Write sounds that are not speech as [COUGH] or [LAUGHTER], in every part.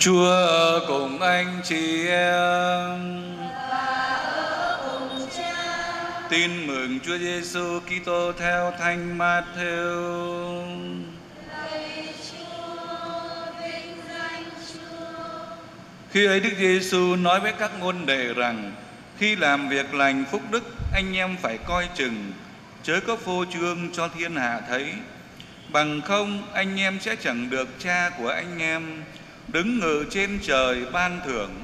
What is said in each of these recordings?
Chúa ở cùng anh chị em. Tin mừng Chúa Giêsu Kitô theo Thánh Matthew. Khi ấy Đức Giêsu nói với các môn đệ rằng, khi làm việc lành phúc đức, anh em phải coi chừng, chớ có phô trương cho thiên hạ thấy bằng không, anh em sẽ chẳng được cha của anh em đứng ngự trên trời ban thưởng.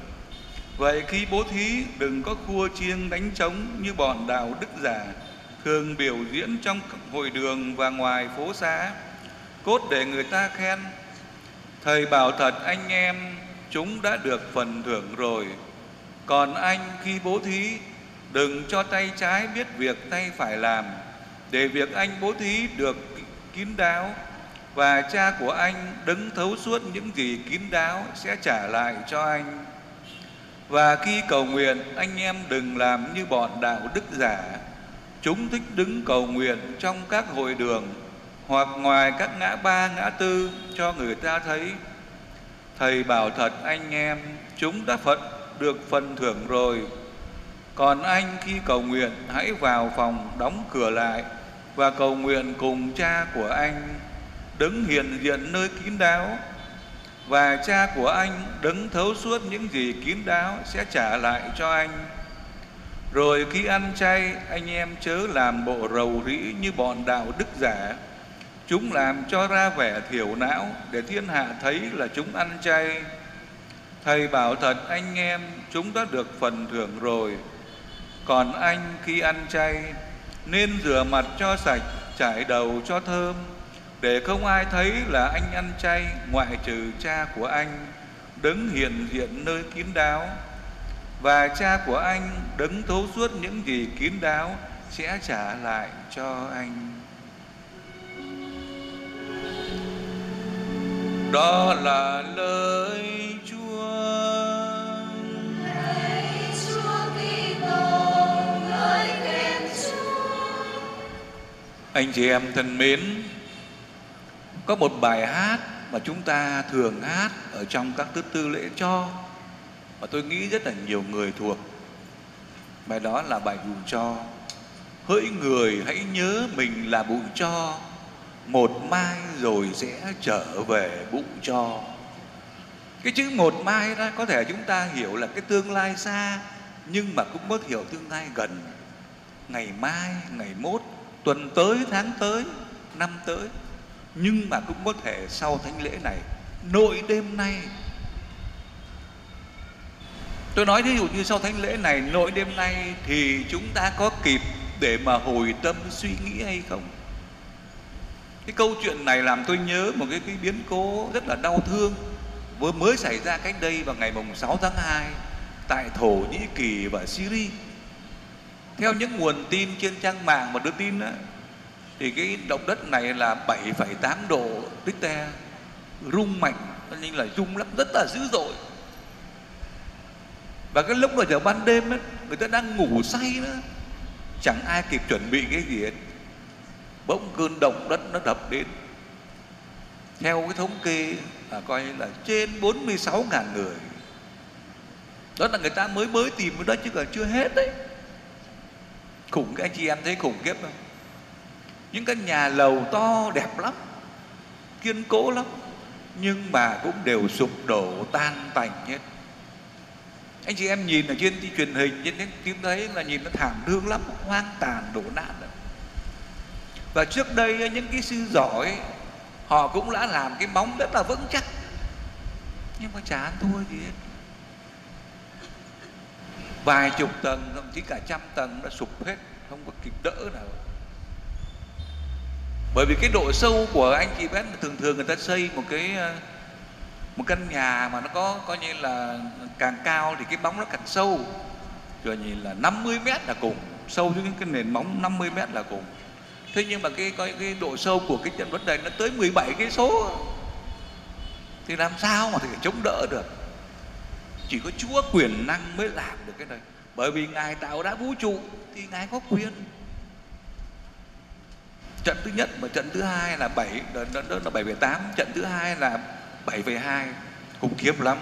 Vậy khi bố thí, đừng có khua chiêng đánh trống như bọn đạo đức giả, thường biểu diễn trong hội đường và ngoài phố xá, cốt để người ta khen. Thầy bảo thật, anh em, chúng đã được phần thưởng rồi. Còn anh, khi bố thí, đừng cho tay trái biết việc tay phải làm, để việc anh bố thí được kín đáo và cha của anh đứng thấu suốt những gì kín đáo sẽ trả lại cho anh. Và khi cầu nguyện, anh em đừng làm như bọn đạo đức giả. Chúng thích đứng cầu nguyện trong các hội đường hoặc ngoài các ngã ba, ngã tư cho người ta thấy. Thầy bảo thật anh em, chúng đã phật được phần thưởng rồi. Còn anh khi cầu nguyện, hãy vào phòng đóng cửa lại và cầu nguyện cùng cha của anh đứng hiện diện nơi kín đáo, và cha của anh đứng thấu suốt những gì kín đáo sẽ trả lại cho anh. Rồi khi ăn chay, anh em chớ làm bộ rầu rĩ như bọn đạo đức giả. Chúng làm cho ra vẻ thiểu não để thiên hạ thấy là chúng ăn chay. Thầy bảo thật, anh em, chúng đã được phần thưởng rồi. Còn anh khi ăn chay, nên rửa mặt cho sạch, trải đầu cho thơm để không ai thấy là anh ăn chay, ngoại trừ cha của anh đứng hiện diện nơi kín đáo. Và cha của anh đứng thấu suốt những gì kín đáo sẽ trả lại cho anh. Đó là lời chúa. Anh chị em thân mến có một bài hát mà chúng ta thường hát ở trong các tứ tư lễ cho và tôi nghĩ rất là nhiều người thuộc. Bài đó là bài bụi cho. Hỡi người hãy nhớ mình là bụi cho, một mai rồi sẽ trở về bụi cho. Cái chữ một mai đó có thể chúng ta hiểu là cái tương lai xa, nhưng mà cũng mất hiểu tương lai gần. Ngày mai, ngày mốt, tuần tới, tháng tới, năm tới nhưng mà cũng có thể sau thánh lễ này nội đêm nay. Tôi nói ví dụ như sau thánh lễ này nội đêm nay thì chúng ta có kịp để mà hồi tâm suy nghĩ hay không? Cái câu chuyện này làm tôi nhớ một cái, cái biến cố rất là đau thương. Vừa mới xảy ra cách đây vào ngày mùng 6 tháng 2 tại Thổ Nhĩ Kỳ và Syria. Theo những nguồn tin trên trang mạng mà đưa tin đó, thì cái động đất này là 7,8 độ Richter rung mạnh nhưng là rung lắm rất là dữ dội. Và cái lúc mà giờ ban đêm ấy, người ta đang ngủ say nữa chẳng ai kịp chuẩn bị cái gì hết. Bỗng cơn động đất nó đập đến. Theo cái thống kê là coi là trên 46.000 người. Đó là người ta mới mới tìm đó chứ còn chưa hết đấy. Khủng các anh chị em thấy khủng khiếp không? Những căn nhà lầu to đẹp lắm, kiên cố lắm, nhưng mà cũng đều sụp đổ, tan tành hết. Anh chị em nhìn ở trên truyền hình, trên tiếng thấy là nhìn nó thảm thương lắm, hoang tàn, đổ nát đó. và trước đây, những cái sư giỏi, họ cũng đã làm cái móng rất là vững chắc. Nhưng mà chả thôi thua gì hết. Vài chục tầng, thậm chí cả trăm tầng đã sụp hết, không có kịp đỡ nào bởi vì cái độ sâu của anh chị biết thường thường người ta xây một cái ờ, một căn nhà mà nó có, coi như là càng cao thì cái bóng nó càng sâu. Rồi nhìn là 50 mét là cùng, sâu những cái nền móng 50 mét là cùng. Thế nhưng mà cái, coi cái độ sâu của cái trận đất này nó tới 17 cái số. Thì làm sao mà thể chống đỡ được? Chỉ có chúa quyền năng mới làm được cái này. Bởi vì ngài tạo ra vũ trụ thì ngài có quyền trận thứ nhất và trận thứ hai là bảy đó, đó là bảy tám trận thứ hai là 7,2 khủng khiếp lắm.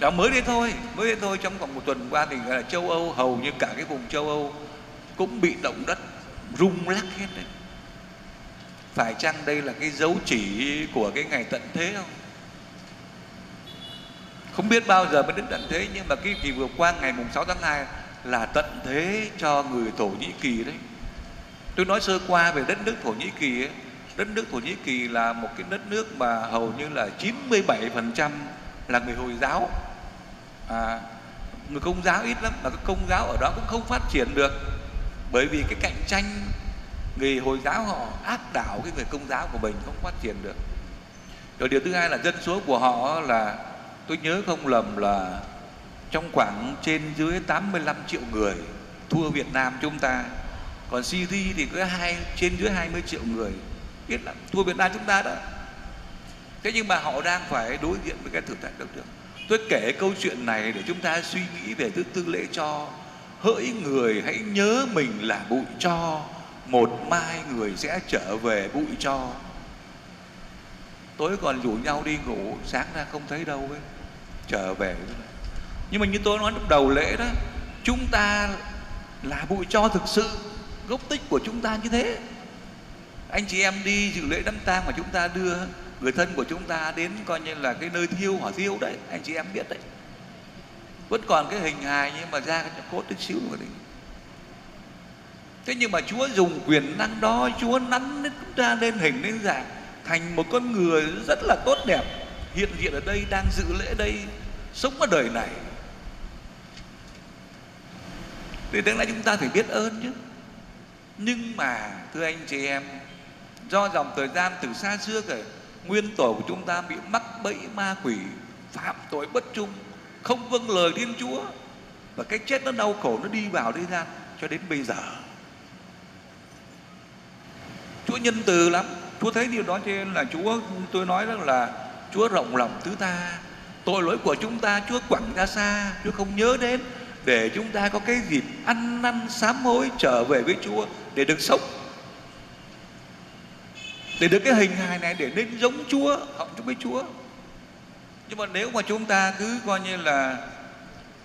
Đó mới đây thôi mới đây thôi trong vòng một tuần qua thì gọi là châu âu hầu như cả cái vùng châu âu cũng bị động đất rung lắc hết đấy. Phải chăng đây là cái dấu chỉ của cái ngày tận thế không? Không biết bao giờ mới đến tận thế nhưng mà cái kỳ vừa qua ngày mùng 6 tháng 2 là tận thế cho người Thổ Nhĩ Kỳ đấy tôi nói sơ qua về đất nước Thổ Nhĩ Kỳ ấy. đất nước Thổ Nhĩ Kỳ là một cái đất nước mà hầu như là 97% là người Hồi giáo. À, người công giáo ít lắm mà các công giáo ở đó cũng không phát triển được. Bởi vì cái cạnh tranh người hồi giáo họ áp đảo cái người công giáo của mình không phát triển được. Rồi điều thứ hai là dân số của họ là tôi nhớ không lầm là trong khoảng trên dưới 85 triệu người thua Việt Nam chúng ta còn Syria thì có hai, trên dưới 20 triệu người. Biết lắm, thua Việt Nam chúng ta đó. Thế nhưng mà họ đang phải đối diện với cái thử thách đó được. Tôi kể câu chuyện này để chúng ta suy nghĩ về thứ tư lễ cho. Hỡi người hãy nhớ mình là bụi cho, một mai người sẽ trở về bụi cho. Tối còn rủ nhau đi ngủ, sáng ra không thấy đâu ấy, trở về nhưng mà như tôi nói lúc đầu lễ đó, chúng ta là bụi cho thực sự gốc tích của chúng ta như thế. Anh chị em đi dự lễ đám tang mà chúng ta đưa người thân của chúng ta đến coi như là cái nơi thiêu hỏa thiêu đấy, anh chị em biết đấy. Vẫn còn cái hình hài nhưng mà ra cái cốt chút xíu rồi đấy. Thế nhưng mà Chúa dùng quyền năng đó, Chúa nắn chúng ta lên hình lên dạng thành một con người rất là tốt đẹp, hiện diện ở đây, đang dự lễ đây, sống ở đời này. Thì đáng lẽ chúng ta phải biết ơn chứ nhưng mà, thưa anh chị em, do dòng thời gian từ xa xưa rồi nguyên tổ của chúng ta bị mắc bẫy ma quỷ, phạm tội bất trung, không vâng lời thiên chúa, và cái chết nó đau khổ nó đi vào đây gian cho đến bây giờ. Chúa nhân từ lắm. Chúa thấy điều đó cho nên là chúa, tôi nói rằng là chúa rộng lòng thứ ta. Tội lỗi của chúng ta, chúa quẳng ra xa. Chúa không nhớ đến để chúng ta có cái dịp ăn năn sám hối trở về với chúa để được sống. Để được cái hình hài này để nên giống Chúa, học chúng với Chúa. Nhưng mà nếu mà chúng ta cứ coi như là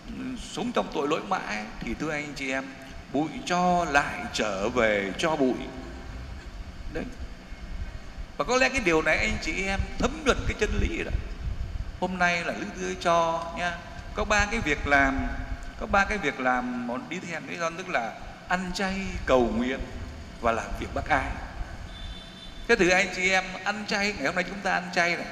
ừ, sống trong tội lỗi mãi, thì thưa anh chị em, bụi cho lại trở về cho bụi. Đấy. Và có lẽ cái điều này anh chị em thấm nhuần cái chân lý đó. Hôm nay là lương tươi cho nha. Có ba cái việc làm, có ba cái việc làm một đi theo lý do, tức là ăn chay cầu nguyện và làm việc bác ai thế thử anh chị em, ăn chay, ngày hôm nay chúng ta ăn chay này,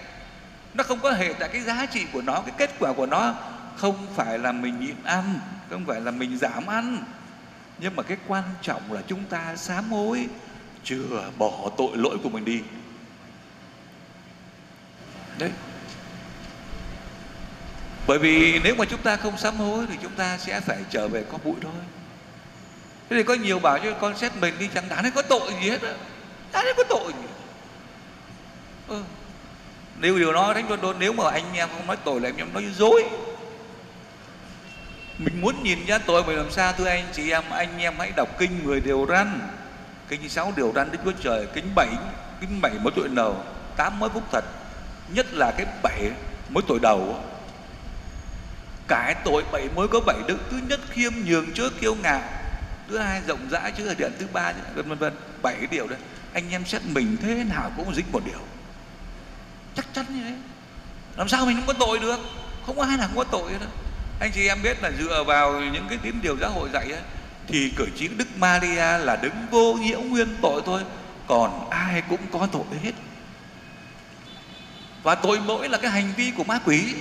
nó không có hệ tại cái giá trị của nó, cái kết quả của nó. Không phải là mình nhịn ăn, không phải là mình giảm ăn, nhưng mà cái quan trọng là chúng ta sám hối, chừa bỏ tội lỗi của mình đi. Đấy. Bởi vì nếu mà chúng ta không sám hối thì chúng ta sẽ phải trở về có bụi thôi thế thì có nhiều bảo cho con xét mình đi chẳng đáng hay có tội gì hết á. Đáng có tội gì? Ừ. nếu điều đó thánh đôn nếu mà anh em không nói tội là anh em nói dối. Mình muốn nhìn ra tội mình làm sao, thưa anh chị em, anh em hãy đọc kinh 10 điều răn. Kinh 6 điều răn Đức Chúa Trời, kinh 7 kinh 7 mới tội đầu 8 mới phúc thật, nhất là cái 7 mới tội đầu. Cái tội bảy mới có bảy đức, thứ nhất khiêm nhường trước kiêu ngạo thứ hai rộng rãi chứ là điện thứ ba vân vân vân. Bảy cái điều đấy. Anh em xét mình thế nào cũng dính một điều. Chắc chắn như thế. Làm sao mình không có tội được? Không ai nào không có tội đâu anh chị em biết là dựa vào những cái tín điều giáo hội dạy ấy, thì cử chỉ đức Maria là đứng vô nhiễu nguyên tội thôi. Còn ai cũng có tội hết. Và tội lỗi là cái hành vi của ma quỷ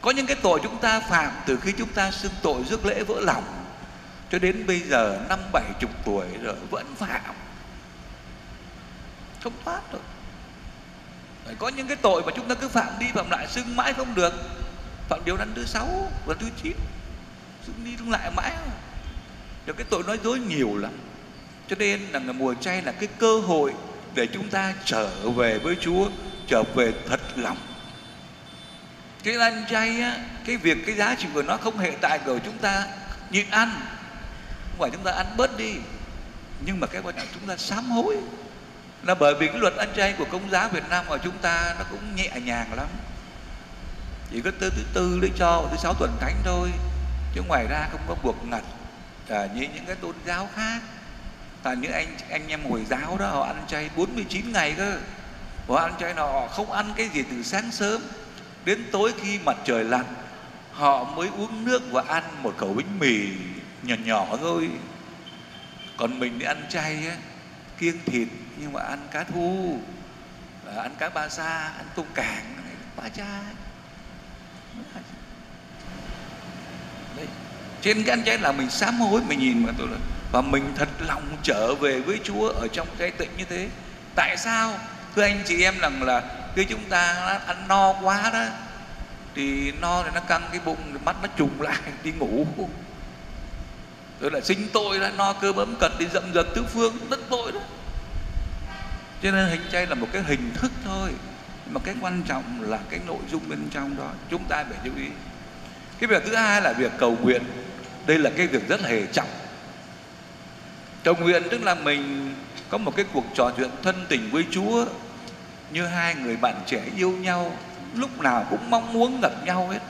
có những cái tội chúng ta phạm, từ khi chúng ta xưng tội rước lễ vỡ lòng, cho đến bây giờ năm bảy chục tuổi rồi vẫn phạm. Không thoát được. Có những cái tội mà chúng ta cứ phạm đi phạm lại, xưng mãi không được. Phạm điều năm thứ sáu và thứ chín, xưng đi xưng lại mãi. Được cái tội nói dối nhiều lắm. Cho nên là mùa chay là cái cơ hội để chúng ta trở về với Chúa, trở về thật lòng cái ăn chay á cái việc cái giá trị của nó không hệ tại của chúng ta nhịn ăn. Không phải chúng ta ăn bớt đi nhưng mà cái quan trọng chúng ta sám hối. Là bởi vì cái luật ăn chay của công giáo Việt Nam của chúng ta nó cũng nhẹ nhàng lắm. Chỉ có thứ thứ tư để cho thứ sáu tuần thánh thôi chứ ngoài ra không có buộc ngặt à, như những cái tôn giáo khác. Là những anh anh em hồi giáo đó họ ăn chay 49 ngày cơ. Họ ăn chay nó họ không ăn cái gì từ sáng sớm đến tối khi mặt trời lặn, họ mới uống nước và ăn một khẩu bánh mì nhỏ nhỏ thôi. Còn mình thì ăn chay á, kiêng thịt nhưng mà ăn cá thu à, ăn cá ba sa, ăn tôm càng ba cha. Đấy. trên cái ăn chay là mình sám hối, mình nhìn mà tôi là và mình thật lòng trở về với Chúa ở trong cái tịnh như thế. Tại sao? Thưa anh chị em rằng là khi chúng ta ăn no quá đó, thì no thì nó căng cái bụng mắt nó trùng lại, [LAUGHS] đi ngủ. Rồi là sinh tội đó, no cơ bấm cật đi dậm dật tứ phương rất tội đó. Cho nên hình chay là một cái hình thức thôi. Mà cái quan trọng là cái nội dung bên trong đó, chúng ta phải chú ý. Cái việc thứ hai là việc cầu nguyện. Đây là cái việc rất là hề trọng. Cầu nguyện tức là mình có một cái cuộc trò chuyện thân tình với chúa như hai người bạn trẻ yêu nhau, lúc nào cũng mong muốn gặp nhau hết.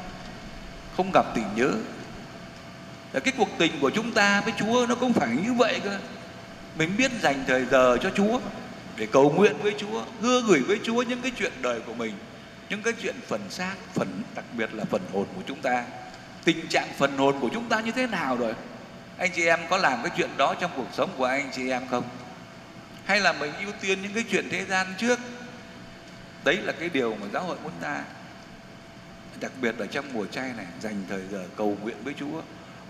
Không gặp tình nhớ. Là cái cuộc tình của chúng ta với Chúa nó cũng phải như vậy cơ. Mình biết dành thời giờ cho Chúa để cầu nguyện với Chúa, hứa gửi với Chúa những cái chuyện đời của mình, những cái chuyện phần xác, phần, đặc biệt là phần hồn của chúng ta. Tình trạng phần hồn của chúng ta như thế nào rồi? Anh chị em có làm cái chuyện đó trong cuộc sống của anh chị em không? Hay là mình ưu tiên những cái chuyện thế gian trước? Đấy là cái điều mà giáo hội muốn ta. Đặc biệt là trong mùa chay này, dành thời giờ cầu nguyện với Chúa.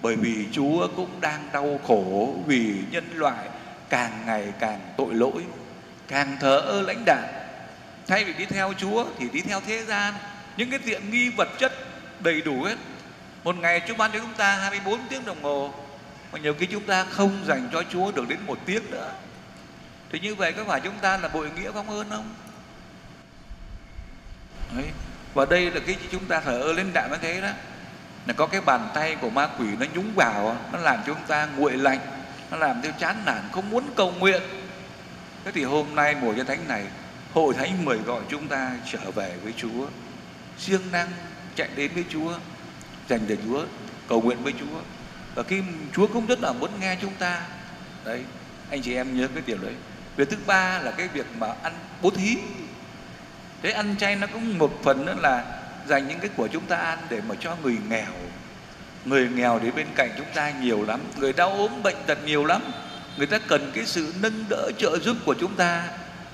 Bởi vì Chúa cũng đang đau khổ vì nhân loại càng ngày càng tội lỗi, càng thờ ơ lãnh đạo thay vì đi theo Chúa thì đi theo thế gian. Những cái tiện nghi vật chất đầy đủ hết. Một ngày Chúa ban cho chúng ta 24 tiếng đồng hồ, mà nhiều khi chúng ta không dành cho Chúa được đến một tiếng nữa. Thì như vậy có phải chúng ta là bội nghĩa không ơn không? Đấy. và đây là cái chúng ta thờ ơ lên đạo như thế đó. Là có cái bàn tay của ma quỷ nó nhúng vào, nó làm cho chúng ta nguội lạnh, nó làm cho chán nản, không muốn cầu nguyện. Thế thì hôm nay mùa cho thánh này, hội thánh mời gọi chúng ta trở về với Chúa. Siêng năng chạy đến với Chúa, dành cho Chúa, cầu nguyện với Chúa. Và khi Chúa cũng rất là muốn nghe chúng ta, đấy, anh chị em nhớ cái điều đấy. Việc thứ ba là cái việc mà ăn bố thí thế ăn chay nó cũng một phần nữa là dành những cái của chúng ta ăn để mà cho người nghèo. Người nghèo đến bên cạnh chúng ta nhiều lắm, người đau ốm bệnh tật nhiều lắm. Người ta cần cái sự nâng đỡ trợ giúp của chúng ta.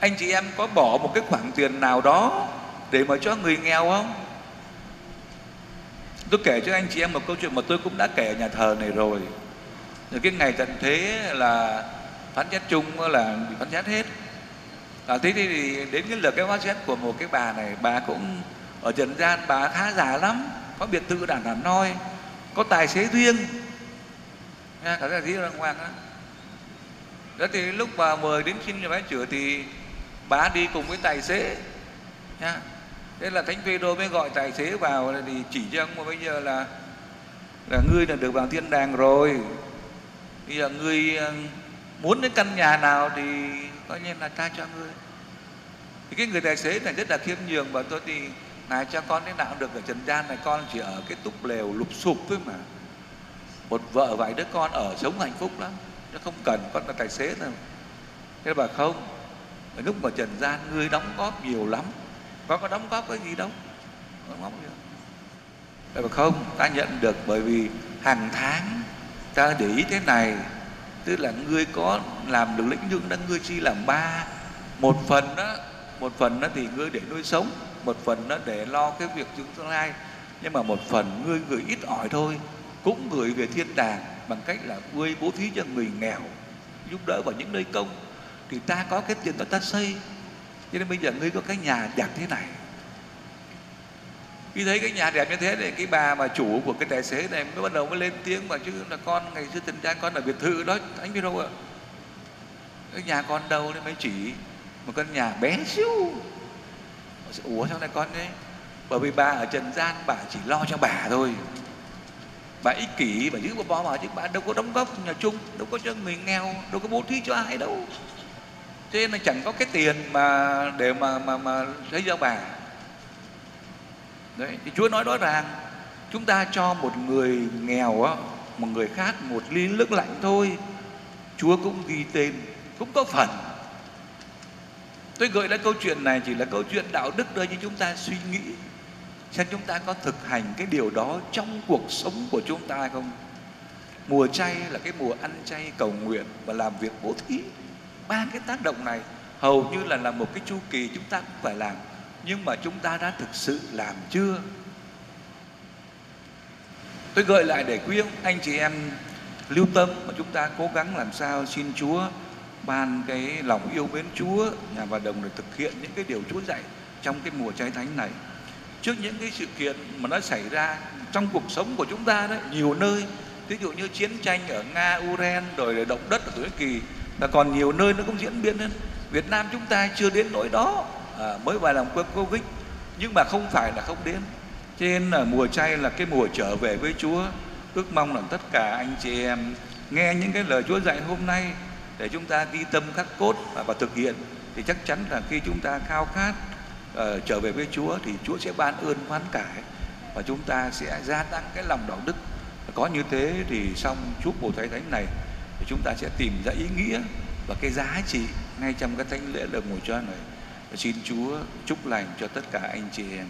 Anh chị em có bỏ một cái khoản tiền nào đó để mà cho người nghèo không? Tôi kể cho anh chị em một câu chuyện mà tôi cũng đã kể ở nhà thờ này rồi. Rồi cái ngày tận thế là phán xét chung là bị phán xét hết à, thế thì đến cái lượt cái hóa xét của một cái bà này bà cũng ở trần gian bà khá già lắm có biệt thự đàn đàn noi có tài xế riêng. Nha cả tài xế đàng hoàng đó đó thì lúc bà mời đến xin nhà bái chữa thì bà đi cùng với tài xế nha thế là thánh phêrô mới gọi tài xế vào thì chỉ cho ông mà bây giờ là là ngươi là được vào thiên đàng rồi. Bây giờ ngươi ờ, muốn đến căn nhà nào thì coi như là ta cho ngươi. Thì cái người tài xế này rất là khiêm nhường và tôi thì, này, cha con, thế nào được, ở trần gian này con chỉ ở cái túp lều lục sụp thôi mà. Một vợ vài đứa con ở sống hạnh phúc lắm nó không cần con là tài xế thôi thế bà, không, ở lúc mà trần gian ngươi đóng góp nhiều lắm. Con có đóng góp cái gì đâu. Đóng góp gì đâu bà, không, ta nhận được bởi vì hàng tháng ta để ý thế này tức là ngươi có làm được lĩnh dương đó, ngươi chi làm ba. Một phần đó, một phần đó thì ngươi để nuôi sống, một phần nó để lo cái việc tương lai. Nhưng mà một phần ngươi gửi ít ỏi thôi, cũng gửi về thiên đàng bằng cách là ngươi bố thí cho người nghèo, giúp đỡ vào những nơi công. Thì ta có cái tiền đó ta xây. Cho nên bây giờ ngươi có cái nhà đẹp thế này khi thấy cái nhà đẹp như thế thì cái bà mà chủ của cái tài xế này mới bắt đầu mới lên tiếng mà chứ là con ngày xưa tình trạng con ở biệt thự đó, anh biết đâu ạ? Cái nhà con đâu đấy mới chỉ một căn nhà bé xíu. Ủa sao này con đấy bởi vì bà ở trần gian, bà chỉ lo cho bà thôi. Bà ích kỷ, bà giữ bà bà chứ bà đâu có đóng góp nhà chung, đâu có cho người nghèo, đâu có bố thí cho ai đâu. Cho nên là chẳng có cái tiền mà, để mà mà mà lấy cho bà đấy, thì Chúa nói rõ ràng, chúng ta cho một người nghèo á, một người khác một ly nước lạnh thôi, Chúa cũng ghi tên, cũng có phần. Tôi gợi ra câu chuyện này chỉ là câu chuyện đạo đức thôi, nhưng chúng ta suy nghĩ xem chúng ta có thực hành cái điều đó trong cuộc sống của chúng ta không. Mùa chay là cái mùa ăn chay cầu nguyện và làm việc bố thí. Ba cái tác động này hầu như là là một cái chu kỳ chúng ta cũng phải làm nhưng mà chúng ta đã thực sự làm chưa? Tôi gợi lại để quý anh chị em lưu tâm mà chúng ta cố gắng làm sao xin Chúa ban cái lòng yêu mến Chúa nhà và đồng để thực hiện những cái điều Chúa dạy trong cái mùa trái thánh này. Trước những cái sự kiện mà nó xảy ra trong cuộc sống của chúng ta đấy nhiều nơi ví dụ như chiến tranh ở Nga, Ukraine rồi động đất ở Thổ Nhĩ Kỳ và còn nhiều nơi nó cũng diễn biến hơn. Việt Nam chúng ta chưa đến nỗi đó à, mới vài lần quân Covid nhưng mà không phải là không đến. Cho nên là mùa chay là cái mùa trở về với Chúa. Ước mong là tất cả anh chị em nghe những cái lời Chúa dạy hôm nay để chúng ta ghi tâm khắc cốt và, và thực hiện thì chắc chắn là khi chúng ta khao khát uh, trở về với Chúa thì Chúa sẽ ban ơn hoán cải và chúng ta sẽ gia tăng cái lòng đạo đức. Có như thế thì xong chúc mùa thái thánh này thì chúng ta sẽ tìm ra ý nghĩa và cái giá trị ngay trong cái thánh lễ lần mùa cho này và xin Chúa chúc lành cho tất cả anh chị em.